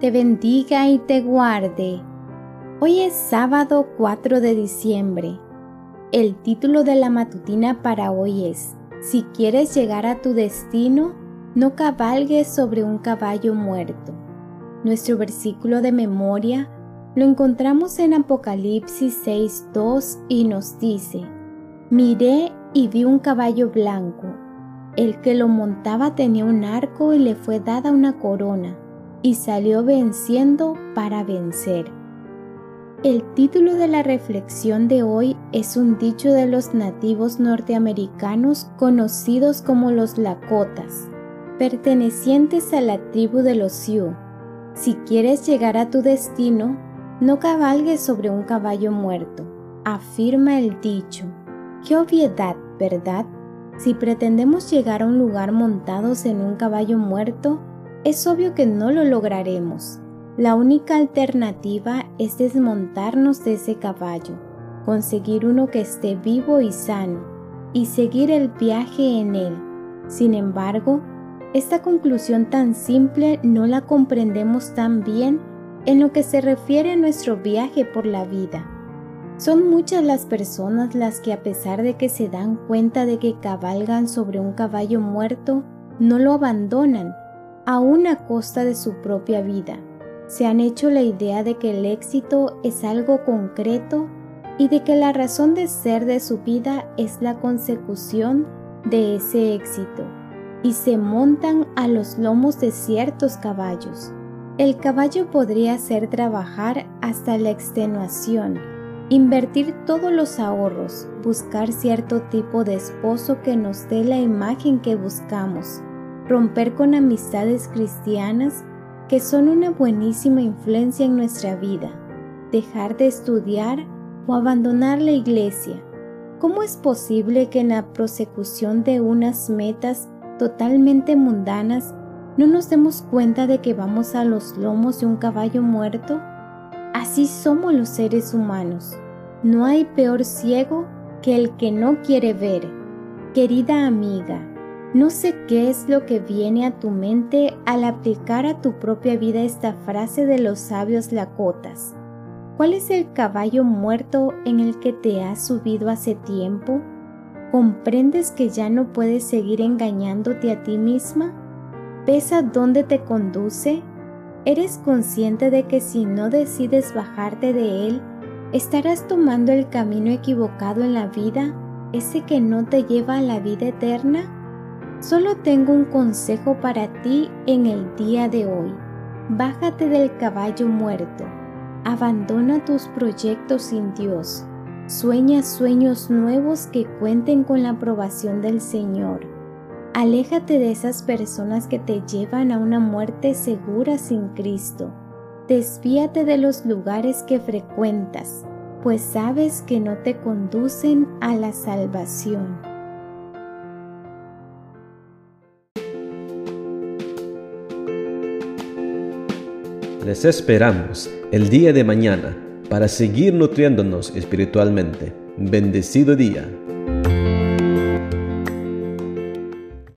te bendiga y te guarde. Hoy es sábado 4 de diciembre. El título de la matutina para hoy es, Si quieres llegar a tu destino, no cabalgues sobre un caballo muerto. Nuestro versículo de memoria lo encontramos en Apocalipsis 6.2 y nos dice, Miré y vi un caballo blanco. El que lo montaba tenía un arco y le fue dada una corona, y salió venciendo para vencer. El título de la reflexión de hoy es un dicho de los nativos norteamericanos conocidos como los Lakotas, pertenecientes a la tribu de los Sioux si quieres llegar a tu destino, no cabalgues sobre un caballo muerto, afirma el dicho. Qué obviedad, ¿verdad? Si pretendemos llegar a un lugar montados en un caballo muerto, es obvio que no lo lograremos. La única alternativa es desmontarnos de ese caballo, conseguir uno que esté vivo y sano, y seguir el viaje en él. Sin embargo, esta conclusión tan simple no la comprendemos tan bien en lo que se refiere a nuestro viaje por la vida. Son muchas las personas las que a pesar de que se dan cuenta de que cabalgan sobre un caballo muerto, no lo abandonan, aún a costa de su propia vida. Se han hecho la idea de que el éxito es algo concreto y de que la razón de ser de su vida es la consecución de ese éxito y se montan a los lomos de ciertos caballos. El caballo podría hacer trabajar hasta la extenuación, invertir todos los ahorros, buscar cierto tipo de esposo que nos dé la imagen que buscamos, romper con amistades cristianas que son una buenísima influencia en nuestra vida, dejar de estudiar o abandonar la iglesia. ¿Cómo es posible que en la prosecución de unas metas totalmente mundanas, no nos demos cuenta de que vamos a los lomos de un caballo muerto? Así somos los seres humanos. No hay peor ciego que el que no quiere ver. Querida amiga, no sé qué es lo que viene a tu mente al aplicar a tu propia vida esta frase de los sabios lacotas. ¿Cuál es el caballo muerto en el que te has subido hace tiempo? ¿Comprendes que ya no puedes seguir engañándote a ti misma? ¿Pesa dónde te conduce? ¿Eres consciente de que si no decides bajarte de él, estarás tomando el camino equivocado en la vida, ese que no te lleva a la vida eterna? Solo tengo un consejo para ti en el día de hoy. Bájate del caballo muerto. Abandona tus proyectos sin Dios Sueña sueños nuevos que cuenten con la aprobación del Señor. Aléjate de esas personas que te llevan a una muerte segura sin Cristo. Desvíate de los lugares que frecuentas, pues sabes que no te conducen a la salvación. Les esperamos el día de mañana para seguir nutriéndonos espiritualmente. Bendecido día.